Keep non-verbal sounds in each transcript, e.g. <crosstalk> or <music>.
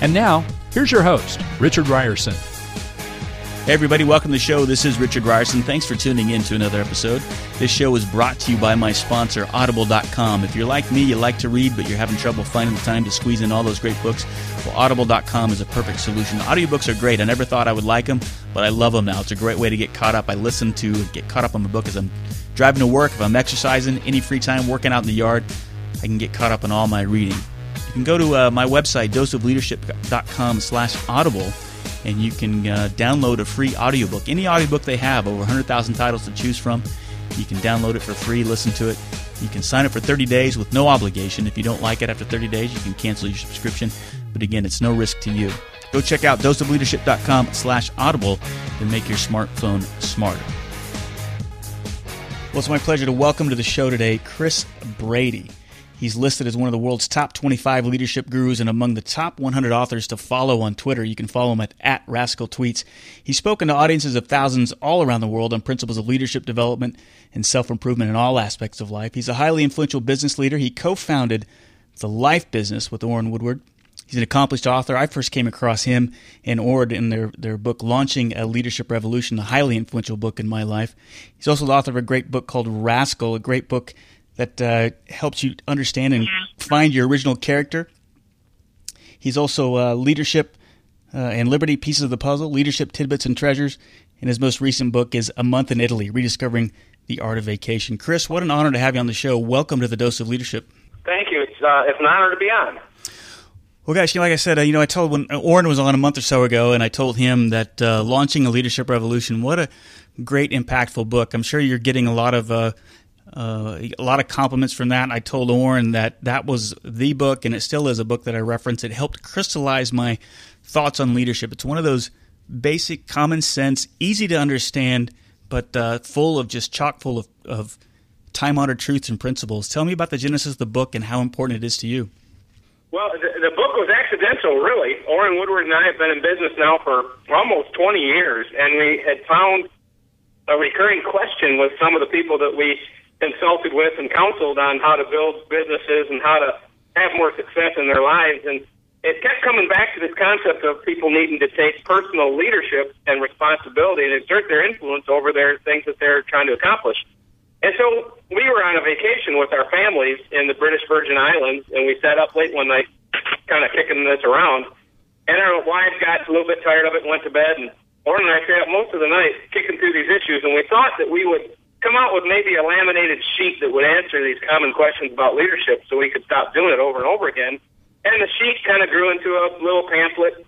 And now, here's your host, Richard Rierson. Hey, everybody, welcome to the show. This is Richard Rierson. Thanks for tuning in to another episode. This show is brought to you by my sponsor, Audible.com. If you're like me, you like to read, but you're having trouble finding the time to squeeze in all those great books, well, Audible.com is a perfect solution. Audiobooks are great. I never thought I would like them, but I love them now. It's a great way to get caught up. I listen to get caught up on the book as I'm driving to work, if I'm exercising, any free time, working out in the yard, I can get caught up on all my reading. You can go to uh, my website, doseofleadership.com slash audible and you can uh, download a free audiobook. Any audiobook they have, over 100,000 titles to choose from. You can download it for free, listen to it. You can sign up for 30 days with no obligation. If you don't like it after 30 days, you can cancel your subscription. But again, it's no risk to you. Go check out doseofleadership.com slash audible and make your smartphone smarter. Well, it's my pleasure to welcome to the show today Chris Brady. He's listed as one of the world's top 25 leadership gurus and among the top 100 authors to follow on Twitter. You can follow him at, at Rascal Tweets. He's spoken to audiences of thousands all around the world on principles of leadership development and self improvement in all aspects of life. He's a highly influential business leader. He co founded the Life Business with Orrin Woodward. He's an accomplished author. I first came across him and Orrin in their, their book, Launching a Leadership Revolution, a highly influential book in my life. He's also the author of a great book called Rascal, a great book that uh, helps you understand and find your original character. He's also uh, leadership uh, and liberty pieces of the puzzle, leadership tidbits and treasures. And his most recent book is A Month in Italy: Rediscovering the Art of Vacation. Chris, what an honor to have you on the show. Welcome to the Dose of Leadership. Thank you. It's uh, it's an honor to be on. Well, guys, you know, like I said, uh, you know, I told when Orrin was on a month or so ago, and I told him that uh, launching a leadership revolution, what a great, impactful book. I'm sure you're getting a lot of uh, a lot of compliments from that. I told Orrin that that was the book, and it still is a book that I reference. It helped crystallize my thoughts on leadership. It's one of those basic, common sense, easy to understand, but uh, full of just chock full of, of time honored truths and principles. Tell me about the genesis of the book and how important it is to you. Well, the, the book was accidental, really. Orrin Woodward and I have been in business now for almost 20 years, and we had found a recurring question with some of the people that we consulted with and counseled on how to build businesses and how to have more success in their lives. And it kept coming back to this concept of people needing to take personal leadership and responsibility and exert their influence over their things that they're trying to accomplish. And so we were on a vacation with our families in the British Virgin Islands, and we sat up late one night, kind of kicking this around. And our wives got a little bit tired of it and went to bed. And Orrin and I sat most of the night kicking through these issues, and we thought that we would come out with maybe a laminated sheet that would answer these common questions about leadership so we could stop doing it over and over again. And the sheet kind of grew into a little pamphlet.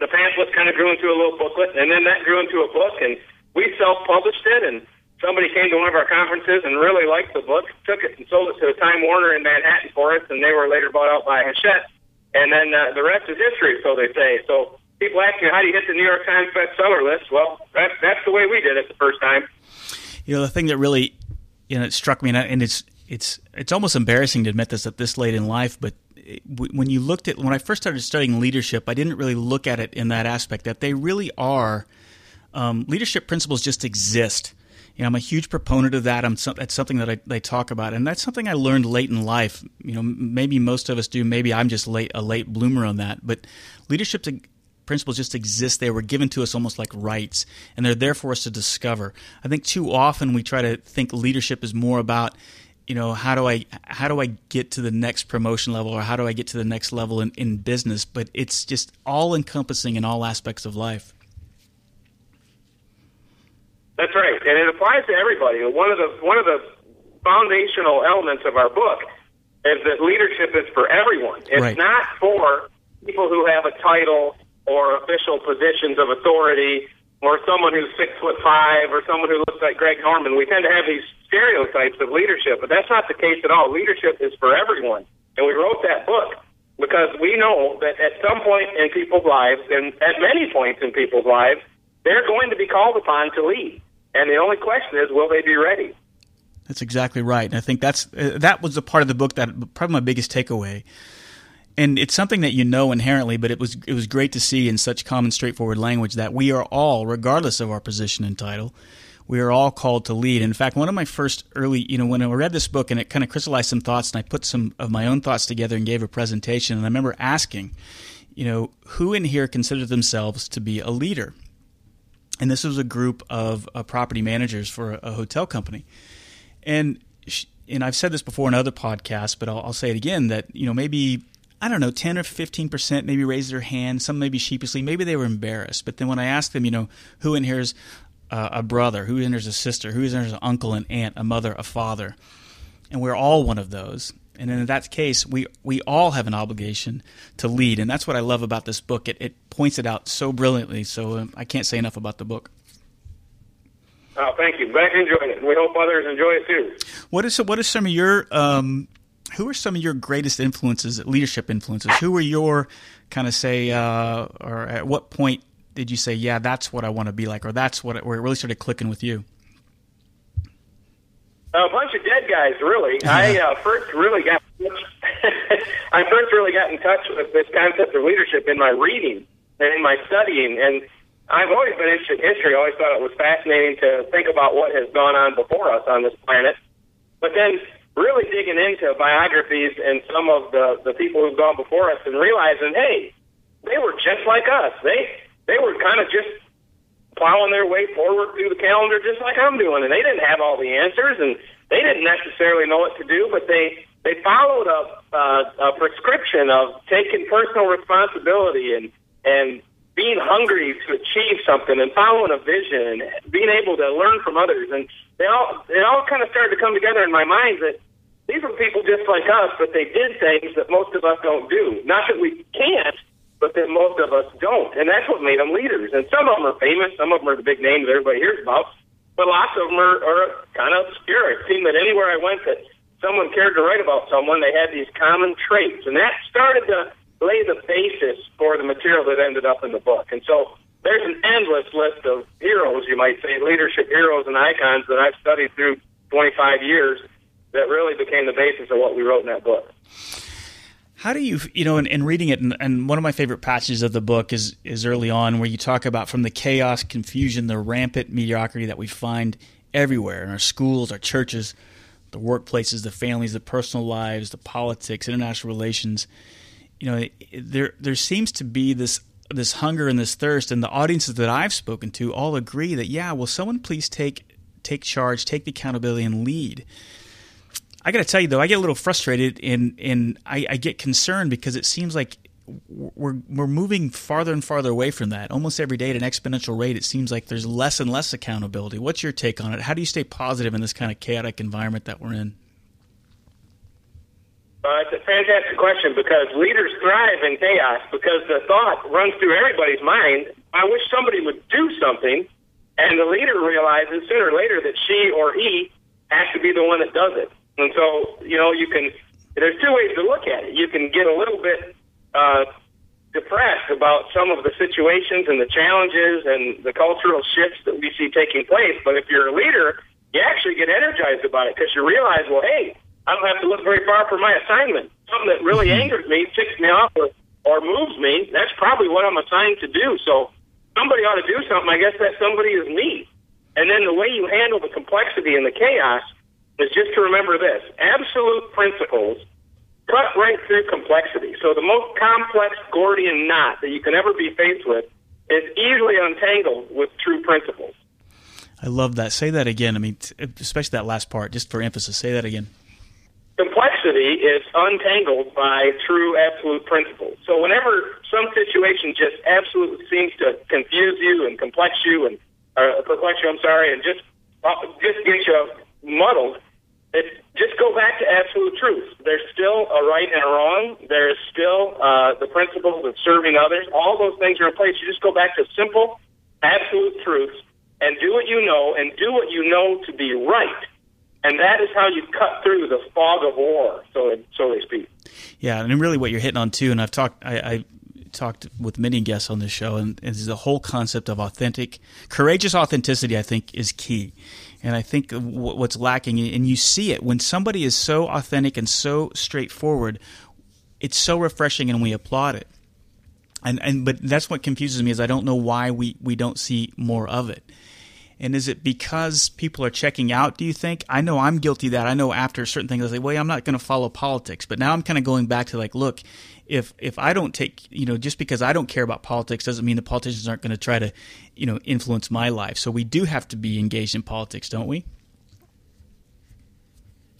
The pamphlet kind of grew into a little booklet, and then that grew into a book, and we self-published it, and somebody came to one of our conferences and really liked the book, took it and sold it to Time Warner in Manhattan for us, and they were later bought out by Hachette. And then uh, the rest is history, so they say. So people ask me, how do you hit the New York Times bestseller list? Well, that's, that's the way we did it the first time. You know, the thing that really, you know, it struck me, and it's it's it's almost embarrassing to admit this at this late in life, but when you looked at when I first started studying leadership, I didn't really look at it in that aspect that they really are um, leadership principles just exist. You know, I'm a huge proponent of that. I'm that's something that I, I, talk about, and that's something I learned late in life. You know, maybe most of us do. Maybe I'm just late a late bloomer on that. But leadership principles just exist. They were given to us almost like rights, and they're there for us to discover. I think too often we try to think leadership is more about you know how do i how do i get to the next promotion level or how do i get to the next level in, in business but it's just all encompassing in all aspects of life that's right and it applies to everybody one of the one of the foundational elements of our book is that leadership is for everyone it's right. not for people who have a title or official positions of authority or someone who's six foot five or someone who looks like Greg Norman. We tend to have these stereotypes of leadership, but that's not the case at all. Leadership is for everyone. And we wrote that book because we know that at some point in people's lives, and at many points in people's lives, they're going to be called upon to lead. And the only question is, will they be ready? That's exactly right. And I think that's uh, that was the part of the book that probably my biggest takeaway. And it's something that you know inherently, but it was it was great to see in such common, straightforward language that we are all, regardless of our position and title, we are all called to lead. In fact, one of my first early, you know, when I read this book and it kind of crystallized some thoughts, and I put some of my own thoughts together and gave a presentation, and I remember asking, you know, who in here considered themselves to be a leader? And this was a group of uh, property managers for a, a hotel company, and and I've said this before in other podcasts, but I'll, I'll say it again that you know maybe I don't know, 10 or 15% maybe raised their hand, some maybe sheepishly, maybe they were embarrassed. But then when I asked them, you know, who in here is uh, a brother, who in here's a sister, who in here's an uncle, an aunt, a mother, a father, and we're all one of those. And in that case, we we all have an obligation to lead, and that's what I love about this book. It it points it out so brilliantly. So um, I can't say enough about the book. Oh, thank you. Back enjoying it. We hope others enjoy it too. What is what is some of your um, who are some of your greatest influences, leadership influences? Who are your kind of say, uh, or at what point did you say, yeah, that's what I want to be like, or that's what it, where it really started clicking with you? A bunch of dead guys, really. <laughs> I uh, first really got <laughs> I first really got in touch with this concept of leadership in my reading and in my studying, and I've always been interested in history. I always thought it was fascinating to think about what has gone on before us on this planet. But then really digging into biographies and some of the the people who've gone before us and realizing, hey, they were just like us. They they were kind of just plowing their way forward through the calendar just like I'm doing, and they didn't have all the answers, and they didn't necessarily know what to do, but they they followed a, uh, a prescription of taking personal responsibility and and being hungry to achieve something and following a vision and being able to learn from others and they all it all kind of started to come together in my mind that these were people just like us but they did things that most of us don't do not that we can't but that most of us don't. And that's what made them leaders. And some of them are famous, some of them are the big names everybody hears about, but lots of them are, are kind of obscure. It seemed that anywhere I went that someone cared to write about someone, they had these common traits. And that started to lay the basis for the material that ended up in the book. And so there's an endless list of heroes, you might say, leadership heroes and icons that I've studied through 25 years that really became the basis of what we wrote in that book. How do you, you know, in, in reading it, and, and, one of my favorite passages of the book is is early on where you talk about from the chaos, confusion, the rampant mediocrity that we find everywhere in our schools, our churches, the workplaces, the families, the personal lives, the politics, international relations. You know, there there seems to be this this hunger and this thirst, and the audiences that I've spoken to all agree that yeah, will someone please take take charge, take the accountability, and lead. I got to tell you though, I get a little frustrated and and I, I, get concerned because it seems like we're we're moving farther and farther away from that. Almost every day at an exponential rate, it seems like there's less and less accountability. What's your take on it? How do you stay positive in this kind of chaotic environment that we're in? Uh, it's a fantastic question because leaders thrive in chaos because the thought runs through everybody's mind. I wish somebody would do something, and the leader realizes sooner or later that she or he has to be the one that does it. And so, you know, you can, there's two ways to look at it. You can get a little bit uh, depressed about some of the situations and the challenges and the cultural shifts that we see taking place. But if you're a leader, you actually get energized about it because you realize, well, hey, I don't have to look very far for my assignment. Something that really mm-hmm. angers me, ticks me off, or, or moves me, that's probably what I'm assigned to do. So somebody ought to do something. I guess that somebody is me. And then the way you handle the complexity and the chaos is just to remember this absolute principles cut right through complexity. So the most complex Gordian knot that you can ever be faced with is easily untangled with true principles. I love that. Say that again. I mean, especially that last part, just for emphasis. Say that again. Complexity is untangled by true absolute principles. So whenever some situation just absolutely seems to confuse you and complex you and uh, perplex you, I'm sorry, and just uh, just get you muddled, it, just go back to absolute truth. There's still a right and a wrong. There's still uh, the principles of serving others. All those things are in place. You just go back to simple, absolute truths and do what you know and do what you know to be right. And that is how you cut through the fog of war, so so to speak. Yeah, and really what you're hitting on too, and I've talked, I, I talked with many guests on this show, and is the whole concept of authentic, courageous authenticity. I think is key, and I think what's lacking, and you see it when somebody is so authentic and so straightforward, it's so refreshing, and we applaud it. And and but that's what confuses me is I don't know why we we don't see more of it. And is it because people are checking out, do you think? I know I'm guilty that. I know after certain things, I say, well, I'm not going to follow politics. But now I'm kind of going back to like, look, if if I don't take, you know, just because I don't care about politics doesn't mean the politicians aren't going to try to, you know, influence my life. So we do have to be engaged in politics, don't we?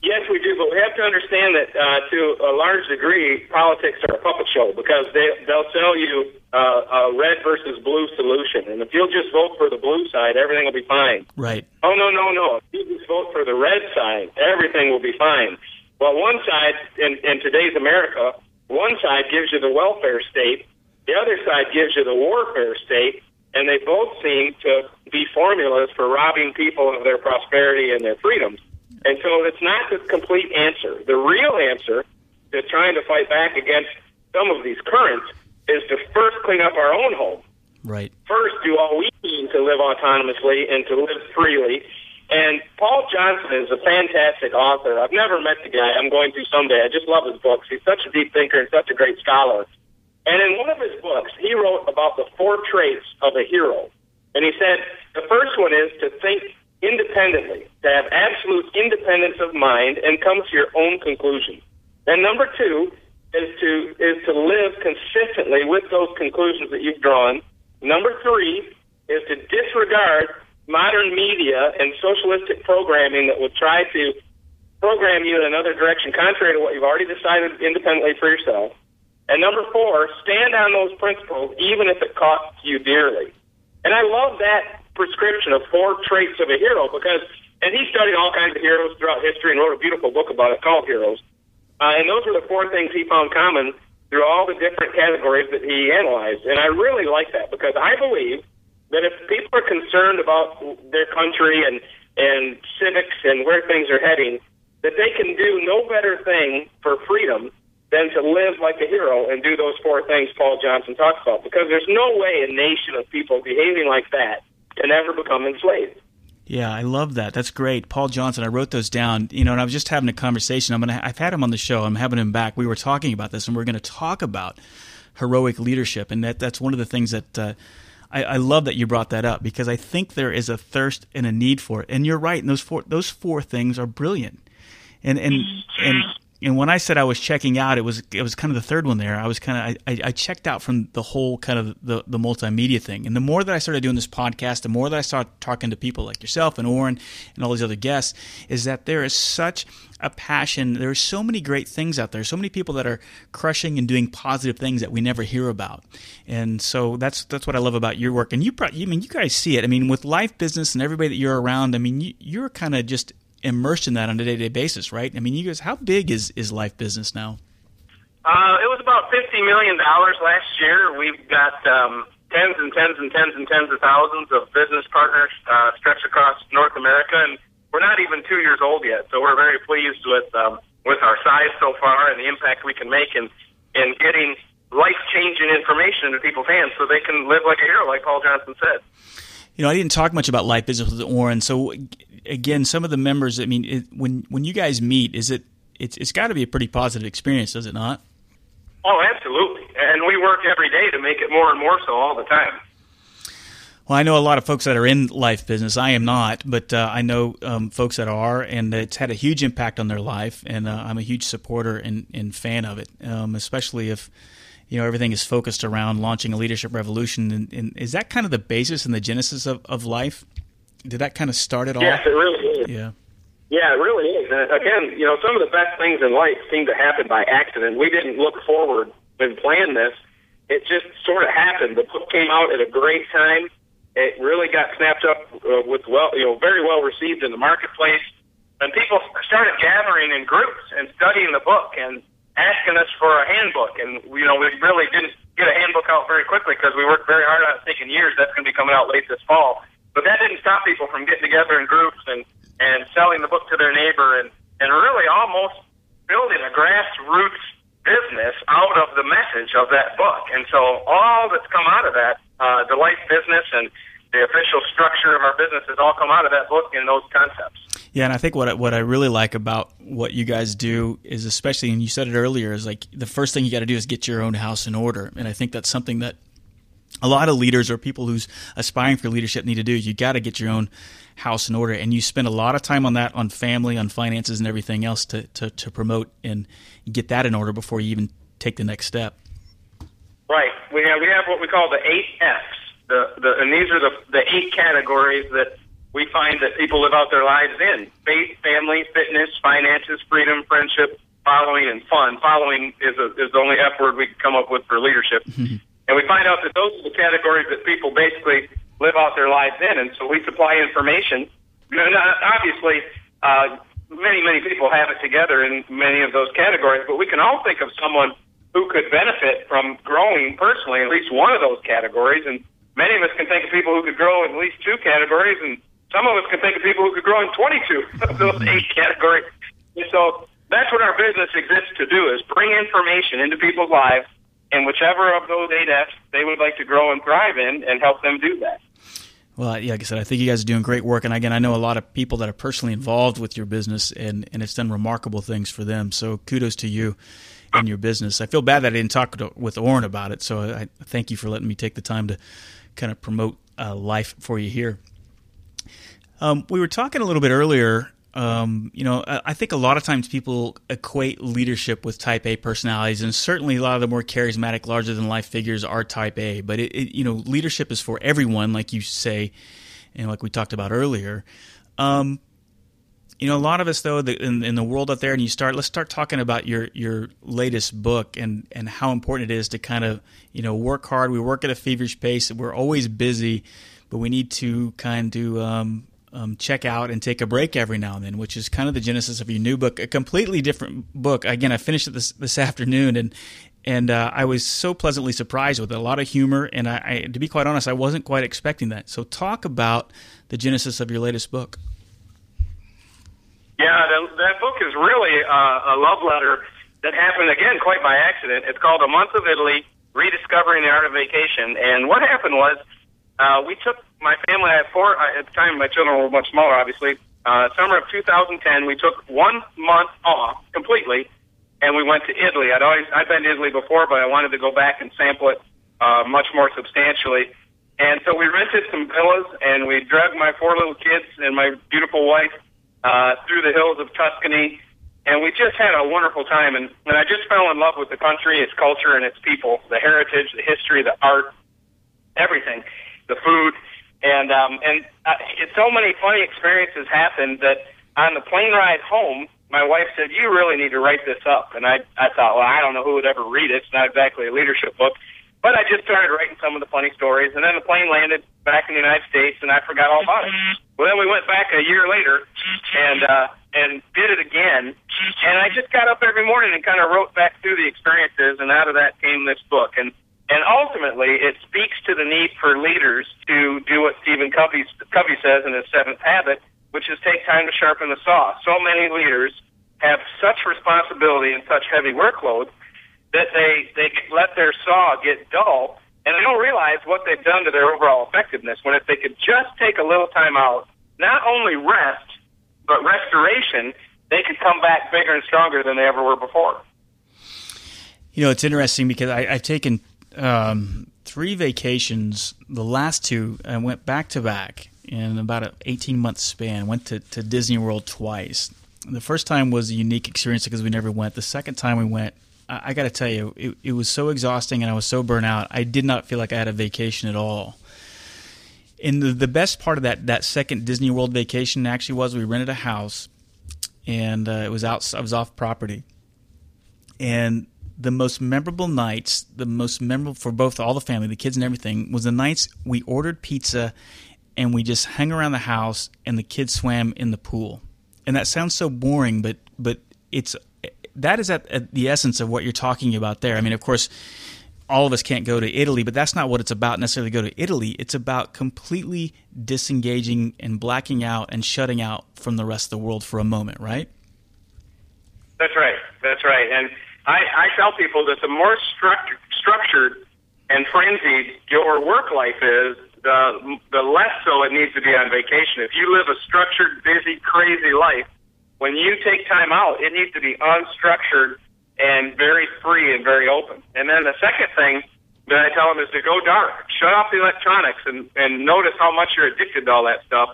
Yes, we do, but we have to understand that uh, to a large degree, politics are a puppet show because they they'll sell you uh, a red versus blue solution, and if you'll just vote for the blue side, everything will be fine. Right. Oh no, no, no! If you just vote for the red side, everything will be fine. Well, one side in, in today's America, one side gives you the welfare state, the other side gives you the warfare state, and they both seem to be formulas for robbing people of their prosperity and their freedoms. And so it's not the complete answer. The real answer to trying to fight back against some of these currents is to first clean up our own home. Right. First, do all we can to live autonomously and to live freely. And Paul Johnson is a fantastic author. I've never met the guy. I'm going to someday. I just love his books. He's such a deep thinker and such a great scholar. And in one of his books, he wrote about the four traits of a hero. And he said the first one is to think independently, to have absolute independence of mind and come to your own conclusions. And number two is to is to live consistently with those conclusions that you've drawn. Number three is to disregard modern media and socialistic programming that would try to program you in another direction contrary to what you've already decided independently for yourself. And number four, stand on those principles even if it costs you dearly. And I love that prescription of four traits of a hero because, and he studied all kinds of heroes throughout history and wrote a beautiful book about it called Heroes. Uh, and those were the four things he found common through all the different categories that he analyzed. And I really like that because I believe that if people are concerned about their country and, and civics and where things are heading, that they can do no better thing for freedom than to live like a hero and do those four things Paul Johnson talks about. Because there's no way a nation of people behaving like that and never become enslaved. Yeah, I love that. That's great. Paul Johnson, I wrote those down. You know, and I was just having a conversation. I'm gonna I've had him on the show. I'm having him back. We were talking about this and we're gonna talk about heroic leadership. And that that's one of the things that uh, I, I, love that you brought that up because I think there is a thirst and a need for it. And you're right, and those four those four things are brilliant. And and and and when I said I was checking out, it was it was kind of the third one there. I was kind of I, I checked out from the whole kind of the the multimedia thing. And the more that I started doing this podcast, the more that I started talking to people like yourself and Orrin and all these other guests, is that there is such a passion. There are so many great things out there. So many people that are crushing and doing positive things that we never hear about. And so that's that's what I love about your work. And you, I mean, you guys see it. I mean, with life business and everybody that you're around. I mean, you, you're kind of just immersed in that on a day to day basis, right? I mean, you guys, how big is is life business now? Uh, it was about fifty million dollars last year. We've got um, tens and tens and tens and tens of thousands of business partners uh, stretched across North America, and we're not even two years old yet. So we're very pleased with um, with our size so far and the impact we can make in in getting life changing information into people's hands so they can live like a hero, like Paul Johnson said. You know, I didn't talk much about life business with Orrin. So again, some of the members. I mean, it, when when you guys meet, is it it's it's got to be a pretty positive experience, does it not? Oh, absolutely. And we work every day to make it more and more so all the time. Well, I know a lot of folks that are in life business. I am not, but uh, I know um, folks that are, and it's had a huge impact on their life. And uh, I'm a huge supporter and, and fan of it, um, especially if you know everything is focused around launching a leadership revolution. And, and, is that kind of the basis and the genesis of, of life? Did that kind of start it all? Yes, it really is. Yeah. Yeah, it really is. And again, you know, some of the best things in life seem to happen by accident. We didn't look forward and plan this. It just sort of happened. The book came out at a great time. It really got snapped up uh, with well, you know, very well received in the marketplace. And people started gathering in groups and studying the book and asking us for a handbook. And, you know, we really didn't get a handbook out very quickly because we worked very hard on it, taking years. That's going to be coming out late this fall. But that didn't stop people from getting together in groups and, and selling the book to their neighbor and, and really almost building a grassroots business out of the message of that book. And so all that's come out of that, uh, the life business and the official structure of our business has all come out of that book and those concepts. Yeah, and I think what I, what I really like about what you guys do is, especially, and you said it earlier, is like the first thing you got to do is get your own house in order, and I think that's something that a lot of leaders or people who's aspiring for leadership need to do. You got to get your own house in order, and you spend a lot of time on that, on family, on finances, and everything else to to, to promote and get that in order before you even take the next step. Right. We have we have what we call the eight F's. The the and these are the the eight categories that we find that people live out their lives in: faith, family, fitness, finances, freedom, friendship, following, and fun. Following is a, is the only F word we can come up with for leadership. and we find out that those are the categories that people basically live out their lives in. And so we supply information. And obviously, uh, many, many people have it together in many of those categories, but we can all think of someone who could benefit from growing personally in at least one of those categories. And many of us can think of people who could grow in at least two categories, and some of us can think of people who could grow in 22 <laughs> of those eight mm-hmm. categories. And so that's what our business exists to do is bring information into people's lives in whichever of those eight F's they would like to grow and thrive in and help them do that. Well, yeah, like I said, I think you guys are doing great work. And again, I know a lot of people that are personally involved with your business, and, and it's done remarkable things for them. So kudos to you and your business. I feel bad that I didn't talk to, with Orrin about it. So I thank you for letting me take the time to kind of promote uh, life for you here. Um, we were talking a little bit earlier um, you know, I think a lot of times people equate leadership with type A personalities, and certainly a lot of the more charismatic, larger than life figures are type A. But it, it, you know, leadership is for everyone, like you say, and like we talked about earlier. Um, you know, a lot of us though, the, in, in the world out there, and you start. Let's start talking about your your latest book and and how important it is to kind of you know work hard. We work at a feverish pace. We're always busy, but we need to kind of um, um, check out and take a break every now and then, which is kind of the genesis of your new book, a completely different book. Again, I finished it this this <laughs> afternoon, and and uh, I was so pleasantly surprised with it. A lot of humor, and I, I, to be quite honest, I wasn't quite expecting that. So, talk about the genesis of your latest book. Yeah, the, that book is really uh, a love letter that happened again quite by accident. It's called A Month of Italy: Rediscovering the Art of Vacation. And what happened was uh, we took my family. I had four at the time. My children were much smaller, obviously. Uh, summer of 2010, we took one month off completely, and we went to Italy. I'd always I'd been to Italy before, but I wanted to go back and sample it uh, much more substantially. And so we rented some villas, and we dragged my four little kids and my beautiful wife uh, through the hills of Tuscany, and we just had a wonderful time. And, and I just fell in love with the country, its culture, and its people, the heritage, the history, the art, everything the food, and um, and uh, so many funny experiences happened that on the plane ride home, my wife said, "You really need to write this up." And I I thought, well, I don't know who would ever read it. It's not exactly a leadership book. But I just started writing some of the funny stories, and then the plane landed back in the United States, and I forgot all about it. Well, then we went back a year later, and uh, and did it again. And I just got up every morning and kind of wrote back through the experiences, and out of that came this book. And and ultimately, it speaks to the need for leaders to do what Stephen Covey, Covey says in his seventh habit, which is take time to sharpen the saw. So many leaders have such responsibility and such heavy workload that they, they let their saw get dull and they don't realize what they've done to their overall effectiveness when if they could just take a little time out, not only rest, but restoration, they could come back bigger and stronger than they ever were before. You know, it's interesting because I, I've taken um, three vacations. The last two, I went back to back in about an 18 month span. Went to, to Disney World twice. The first time was a unique experience because we never went. The second time we went, I, got to tell you, it, it was so exhausting and I was so burnt out. I did not feel like I had a vacation at all. And the, the best part of that that second Disney World vacation actually was we rented a house, and uh, it was out. I was off property, and the most memorable nights, the most memorable for both all the family, the kids and everything, was the nights we ordered pizza and we just hung around the house and the kids swam in the pool. And that sounds so boring, but but it's that is at, at the essence of what you're talking about there. I mean, of course, all of us can't go to Italy, but that's not what it's about necessarily go to Italy. It's about completely disengaging and blacking out and shutting out from the rest of the world for a moment, right? That's right. That's right. And I, I tell people that the more struct- structured and frenzied your work life is, the the less so it needs to be on vacation. If you live a structured, busy, crazy life, when you take time out, it needs to be unstructured and very free and very open. And then the second thing that I tell them is to go dark, shut off the electronics, and and notice how much you're addicted to all that stuff.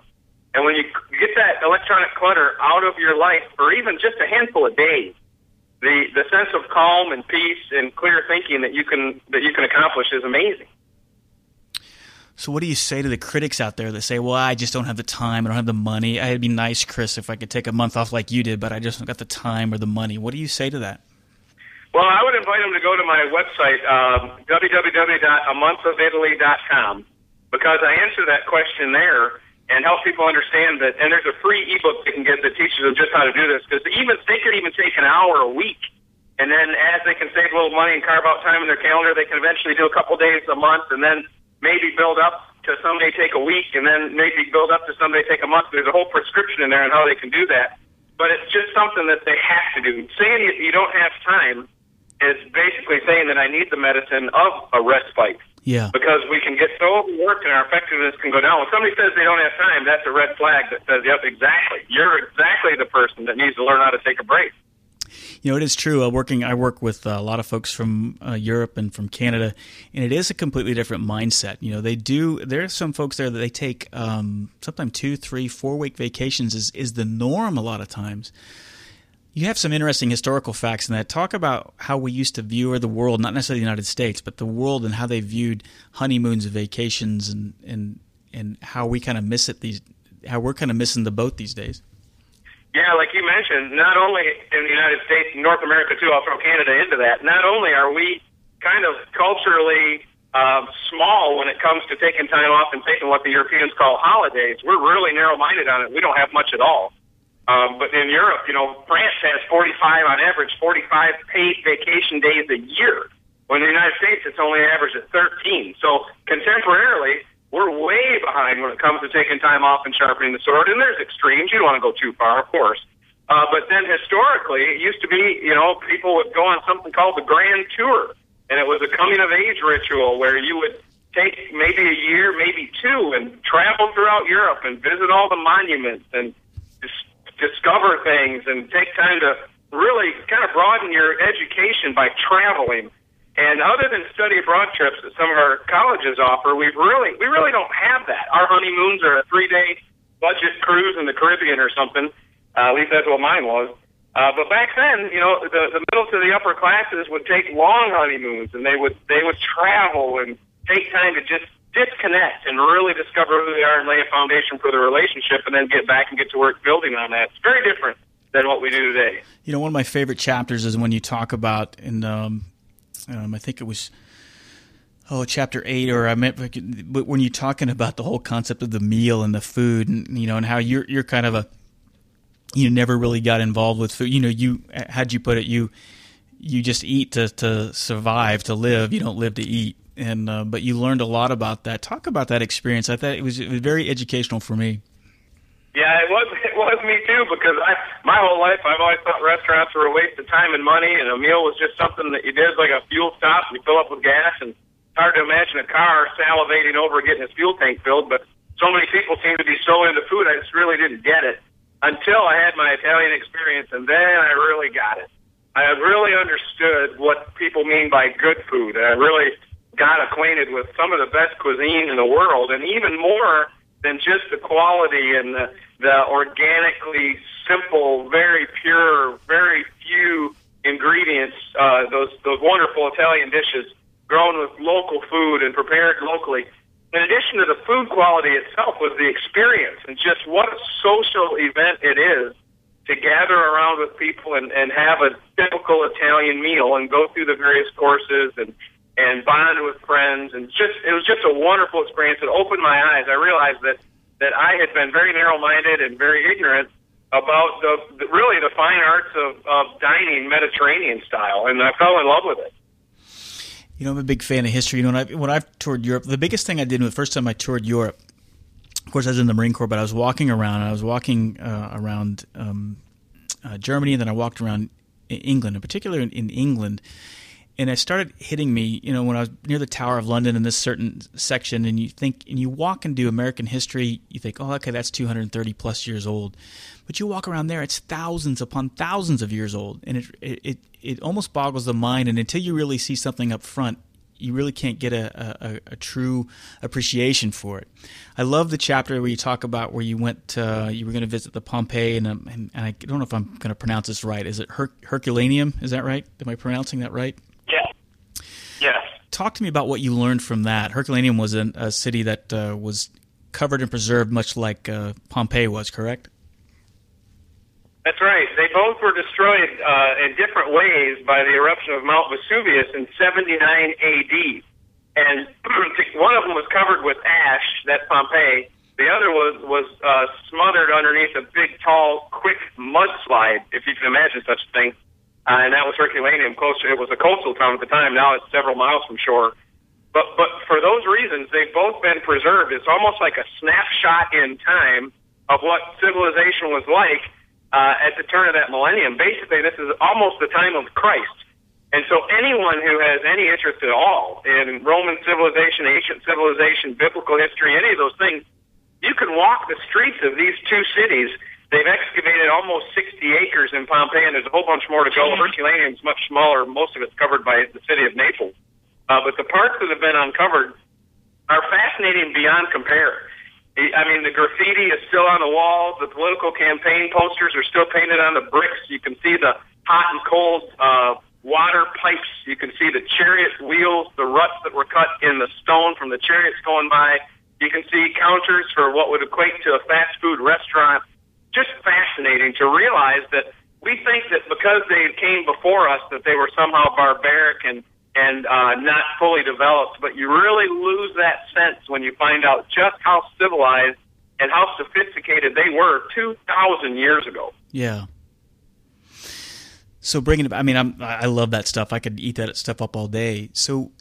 And when you get that electronic clutter out of your life for even just a handful of days, the the sense of calm and peace and clear thinking that you can that you can accomplish is amazing. So, what do you say to the critics out there that say, "Well, I just don't have the time, I don't have the money. It'd be nice, Chris, if I could take a month off like you did, but I just don't got the time or the money." What do you say to that? Well, I would invite them to go to my website, um, www.amonthofitaly.com, because I answer that question there and help people understand that. And there's a free ebook they can get that teaches them just how to do this. Because even they could even take an hour a week, and then as they can save a little money and carve out time in their calendar, they can eventually do a couple days a month, and then maybe build up to someday take a week, and then maybe build up to someday take a month. There's a whole prescription in there on how they can do that. But it's just something that they have to do. Saying you, you don't have time is basically saying that I need the medicine of a respite. Yeah. Because we can get so overworked and our effectiveness can go down. When somebody says they don't have time, that's a red flag that says, yep, exactly. You're exactly the person that needs to learn how to take a break. You know, it is true. Uh, working, I work with uh, a lot of folks from uh, Europe and from Canada, and it is a completely different mindset. You know, they do. There are some folks there that they take um, sometimes two, three, four week vacations is is the norm a lot of times. You have some interesting historical facts in that. Talk about how we used to view the world, not necessarily the United States, but the world and how they viewed honeymoons and vacations, and and and how we kind of miss it these, how we're kind of missing the boat these days. Yeah, like you mentioned, not only in the United States, North America too, I'll throw Canada into that. Not only are we kind of culturally uh, small when it comes to taking time off and taking what the Europeans call holidays, we're really narrow minded on it. We don't have much at all. Um, but in Europe, you know, France has 45 on average, 45 paid vacation days a year. When the United States, it's only average at 13. So contemporarily, we're way behind when it comes to taking time off and sharpening the sword. And there's extremes. You don't want to go too far, of course. Uh, but then historically, it used to be, you know, people would go on something called the Grand Tour, and it was a coming of age ritual where you would take maybe a year, maybe two, and travel throughout Europe and visit all the monuments and dis- discover things and take time to really kind of broaden your education by traveling and other than study abroad trips that some of our colleges offer, we've really we really don't have that. Our honeymoons are a three day budget cruise in the Caribbean or something. Uh, at least that's what mine was. Uh, but back then, you know, the, the middle to the upper classes would take long honeymoons, and they would they would travel and take time to just disconnect and really discover who they are and lay a foundation for the relationship, and then get back and get to work building on that. It's very different than what we do today. You know, one of my favorite chapters is when you talk about in um, um, I think it was oh chapter eight or I meant but when you're talking about the whole concept of the meal and the food and you know and how you're you're kind of a you never really got involved with food. You know you how'd you put it? You you just eat to to survive to live. You don't live to eat. And uh, but you learned a lot about that. Talk about that experience. I thought it was, it was very educational for me yeah, it was <laughs> it was me too because I my whole life I've always thought restaurants were a waste of time and money, and a meal was just something that you did like a fuel stop. You fill up with gas, and it's hard to imagine a car salivating over getting his fuel tank filled. But so many people seem to be so into food, I just really didn't get it until I had my Italian experience, and then I really got it. I really understood what people mean by good food, I really got acquainted with some of the best cuisine in the world, and even more than just the quality and the, the organically simple, very pure, very few ingredients. Uh, those those wonderful Italian dishes grown with local food and prepared locally. In addition to the food quality itself, was the experience and just what a social event it is to gather around with people and, and have a typical Italian meal and go through the various courses and and bond with friends and just it was just a wonderful experience. It opened my eyes. I realized that that I had been very narrow minded and very ignorant about the, the really the fine arts of, of dining Mediterranean style, and I fell in love with it. You know, I'm a big fan of history. You know, when, I, when I've toured Europe, the biggest thing I did the first time I toured Europe, of course, I was in the Marine Corps, but I was walking around. I was walking uh, around um, uh, Germany, and then I walked around England, in particular in, in England. And it started hitting me, you know, when I was near the Tower of London in this certain section, and you think, and you walk into American history, you think, oh, okay, that's 230 plus years old. But you walk around there, it's thousands upon thousands of years old, and it it it almost boggles the mind. And until you really see something up front, you really can't get a, a, a, true appreciation for it. I love the chapter where you talk about where you went, to, you were going to visit the Pompeii, and, um, and, and, I don't know if I'm going to pronounce this right. Is it Her- Herculaneum? Is that right? Am I pronouncing that right? Talk to me about what you learned from that. Herculaneum was an, a city that uh, was covered and preserved, much like uh, Pompeii was, correct? That's right. They both were destroyed uh, in different ways by the eruption of Mount Vesuvius in 79 AD. And <clears throat> one of them was covered with ash, that's Pompeii. The other was was uh, smothered underneath a big, tall, quick mudslide, if you can imagine such a thing. Uh, and that was Herculaneum. Closer, it was a coastal town at the time. Now it's several miles from shore. But but for those reasons, they've both been preserved. It's almost like a snapshot in time of what civilization was like uh, at the turn of that millennium. Basically, this is almost the time of Christ. And so anyone who has any interest at all in Roman civilization, ancient civilization, biblical history, any of those things, you can walk the streets of these two cities. They've excavated almost 60 acres in Pompeii, and there's a whole bunch more to go. Herculaneum is much smaller. Most of it's covered by the city of Naples. Uh, but the parts that have been uncovered are fascinating beyond compare. I mean, the graffiti is still on the walls. The political campaign posters are still painted on the bricks. You can see the hot and cold uh, water pipes. You can see the chariot wheels, the ruts that were cut in the stone from the chariots going by. You can see counters for what would equate to a fast food restaurant. Just fascinating to realize that we think that because they came before us that they were somehow barbaric and and uh, not fully developed. But you really lose that sense when you find out just how civilized and how sophisticated they were 2,000 years ago. Yeah. So bringing it, I mean, I'm, I love that stuff. I could eat that stuff up all day. So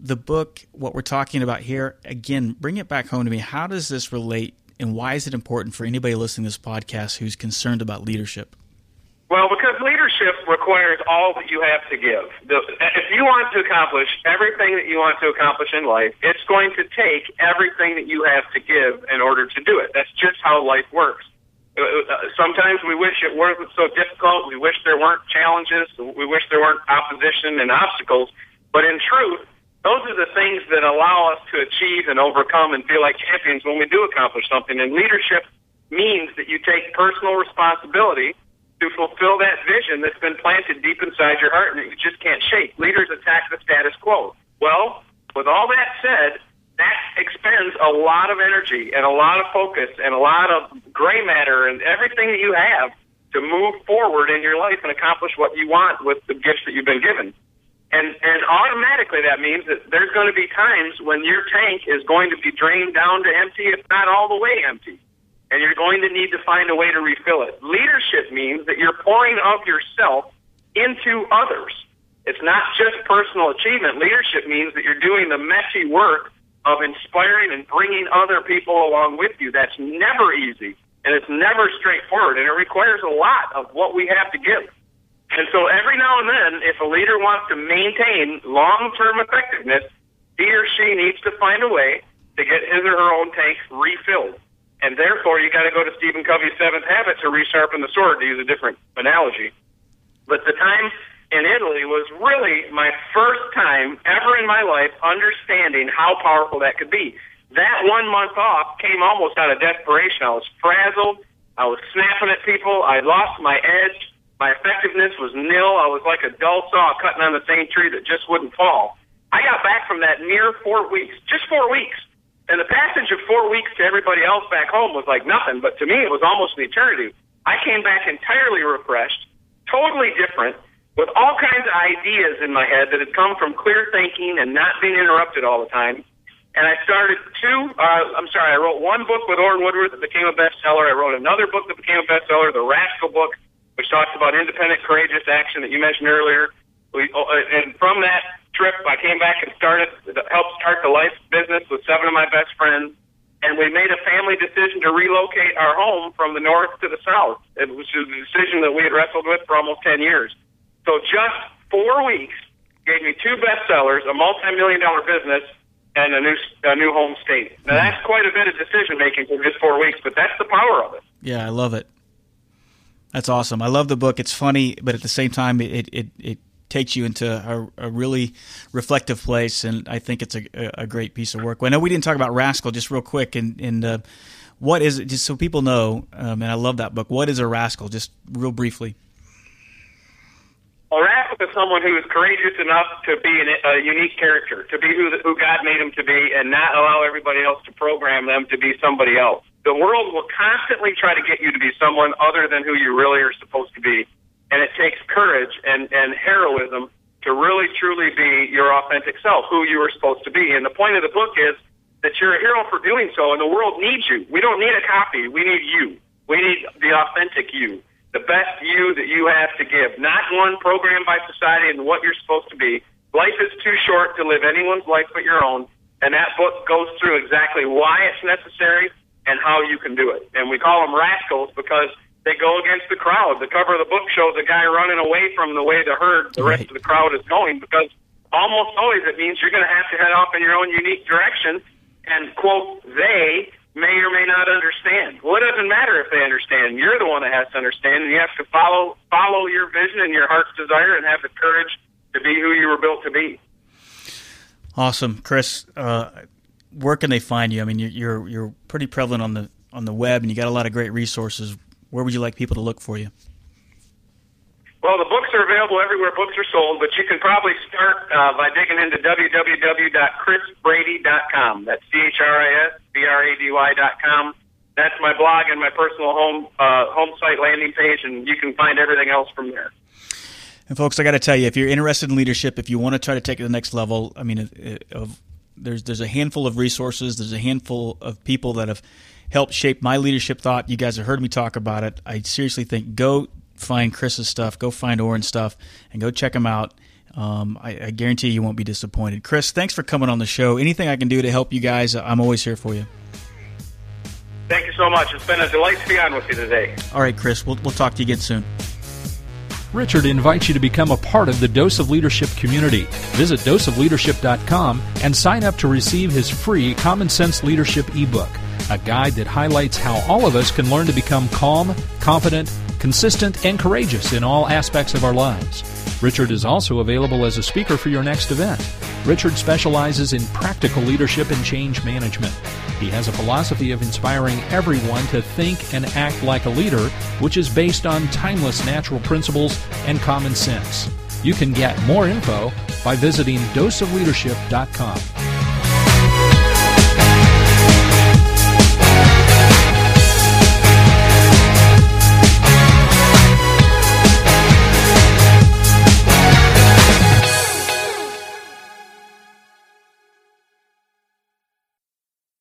the book, what we're talking about here, again, bring it back home to me. How does this relate, and why is it important for anybody listening to this podcast who's concerned about leadership? Well, because leadership requires all that you have to give. The, if you want to accomplish everything that you want to accomplish in life, it's going to take everything that you have to give in order to do it. That's just how life works. Uh, uh, sometimes we wish it wasn't so difficult. We wish there weren't challenges. We wish there weren't opposition and obstacles. But in truth, those are the things that allow us to achieve and overcome and feel like champions when we do accomplish something. And leadership means that you take personal responsibility to fulfill that vision that's been planted deep inside your heart and that you just can't shake. Leaders attack the status quo. Well, with all that said, that expends a lot of energy and a lot of focus and a lot of gray matter and everything that you have to move forward in your life and accomplish what you want with the gifts that you've been given. And and automatically that means that there's going to be times when your tank is going to be drained down to empty, if not all the way empty and you're going to need to find a way to refill it. Leadership means that you're pouring of yourself into others. It's not just personal achievement. Leadership means that you're doing the messy work of inspiring and bringing other people along with you. That's never easy, and it's never straightforward, and it requires a lot of what we have to give. And so every now and then, if a leader wants to maintain long-term effectiveness, he or she needs to find a way to get his or her own tank refilled. And therefore, you got to go to Stephen Covey's Seventh Habit to resharpen the sword, to use a different analogy. But the time in Italy was really my first time ever in my life understanding how powerful that could be. That one month off came almost out of desperation. I was frazzled. I was snapping at people. I lost my edge. My effectiveness was nil. I was like a dull saw cutting on the same tree that just wouldn't fall. I got back from that mere four weeks, just four weeks. And the passage of four weeks to everybody else back home was like nothing, but to me it was almost an eternity. I came back entirely refreshed, totally different, with all kinds of ideas in my head that had come from clear thinking and not being interrupted all the time. And I started two, uh, I'm sorry, I wrote one book with Orrin Woodward that became a bestseller. I wrote another book that became a bestseller, the Rascal book, which talks about independent, courageous action that you mentioned earlier. We, uh, and from that trip, I came back and started, helped start the life business with seven of my best friends. and we made a family decision to relocate our home from the north to the south. It was a decision that we had wrestled with for almost 10 years. So just four weeks gave me two bestsellers, a multi-million dollar business, and a new a new home state. Now that's quite a bit of decision making for just four weeks, but that's the power of it. Yeah, I love it. That's awesome. I love the book. It's funny, but at the same time, it it, it takes you into a, a, really reflective place, and I think it's a, a, great piece of work. Well, I know we didn't talk about Rascal, just real quick, and, and uh, what is it? Just so people know, um, and I love that book. What is a rascal? Just real briefly. A rascal is someone who is courageous enough to be an, a unique character, to be who, who God made him to be, and not allow everybody else to program them to be somebody else. The world will constantly try to get you to be someone other than who you really are supposed to be and it takes courage and, and heroism to really truly be your authentic self, who you are supposed to be. And the point of the book is that you're a hero for doing so, and the world needs you. We don't need a copy. We need you. We need the authentic you, the best you that you have to give, not one programmed by society and what you're supposed to be. Life is too short to live anyone's life but your own, and that book goes through exactly why it's necessary and how you can do it. And we call them rascals because they go against the crowd. The cover of the book shows a guy running away from the way the herd, the rest of the crowd is going because almost always it means you're going to have to head off in your own unique direction and quote they may or may not understand. Well, it doesn't matter if they understand. You're the one that has to understand, and you have to follow follow your vision and your heart's desire, and have the courage to be who you were built to be. Awesome, Chris. Uh, where can they find you? I mean, you're, you're pretty prevalent on the on the web, and you got a lot of great resources where would you like people to look for you? Well, the books are available everywhere books are sold, but you can probably start uh, by digging into www.chrisbrady.com. That's C-H-R-I-S-B-R-A-D-Y.com. That's my blog and my personal home uh, home site landing page, and you can find everything else from there. And folks, I got to tell you, if you're interested in leadership, if you want to try to take it to the next level, I mean, of, there's there's a handful of resources, there's a handful of people that have helped shape my leadership thought. You guys have heard me talk about it. I seriously think go find Chris's stuff, go find Orrin's stuff, and go check them out. Um, I, I, guarantee you won't be disappointed. Chris, thanks for coming on the show. Anything I can do to help you guys, I'm always here for you. Thank you so much. It's been a delight to be on with you today. All right, Chris, we'll, we'll talk to you again soon. Richard invites you to become a part of the Dose of Leadership community. Visit doseofleadership.com and sign up to receive his free Common Sense Leadership ebook a guide that highlights how all of us can learn to become calm, confident, consistent, and courageous in all aspects of our lives. Richard is also available as a speaker for your next event. Richard specializes in practical leadership and change management. He has a philosophy of inspiring everyone to think and act like a leader, which is based on timeless natural principles and common sense. You can get more info by visiting doseofleadership.com.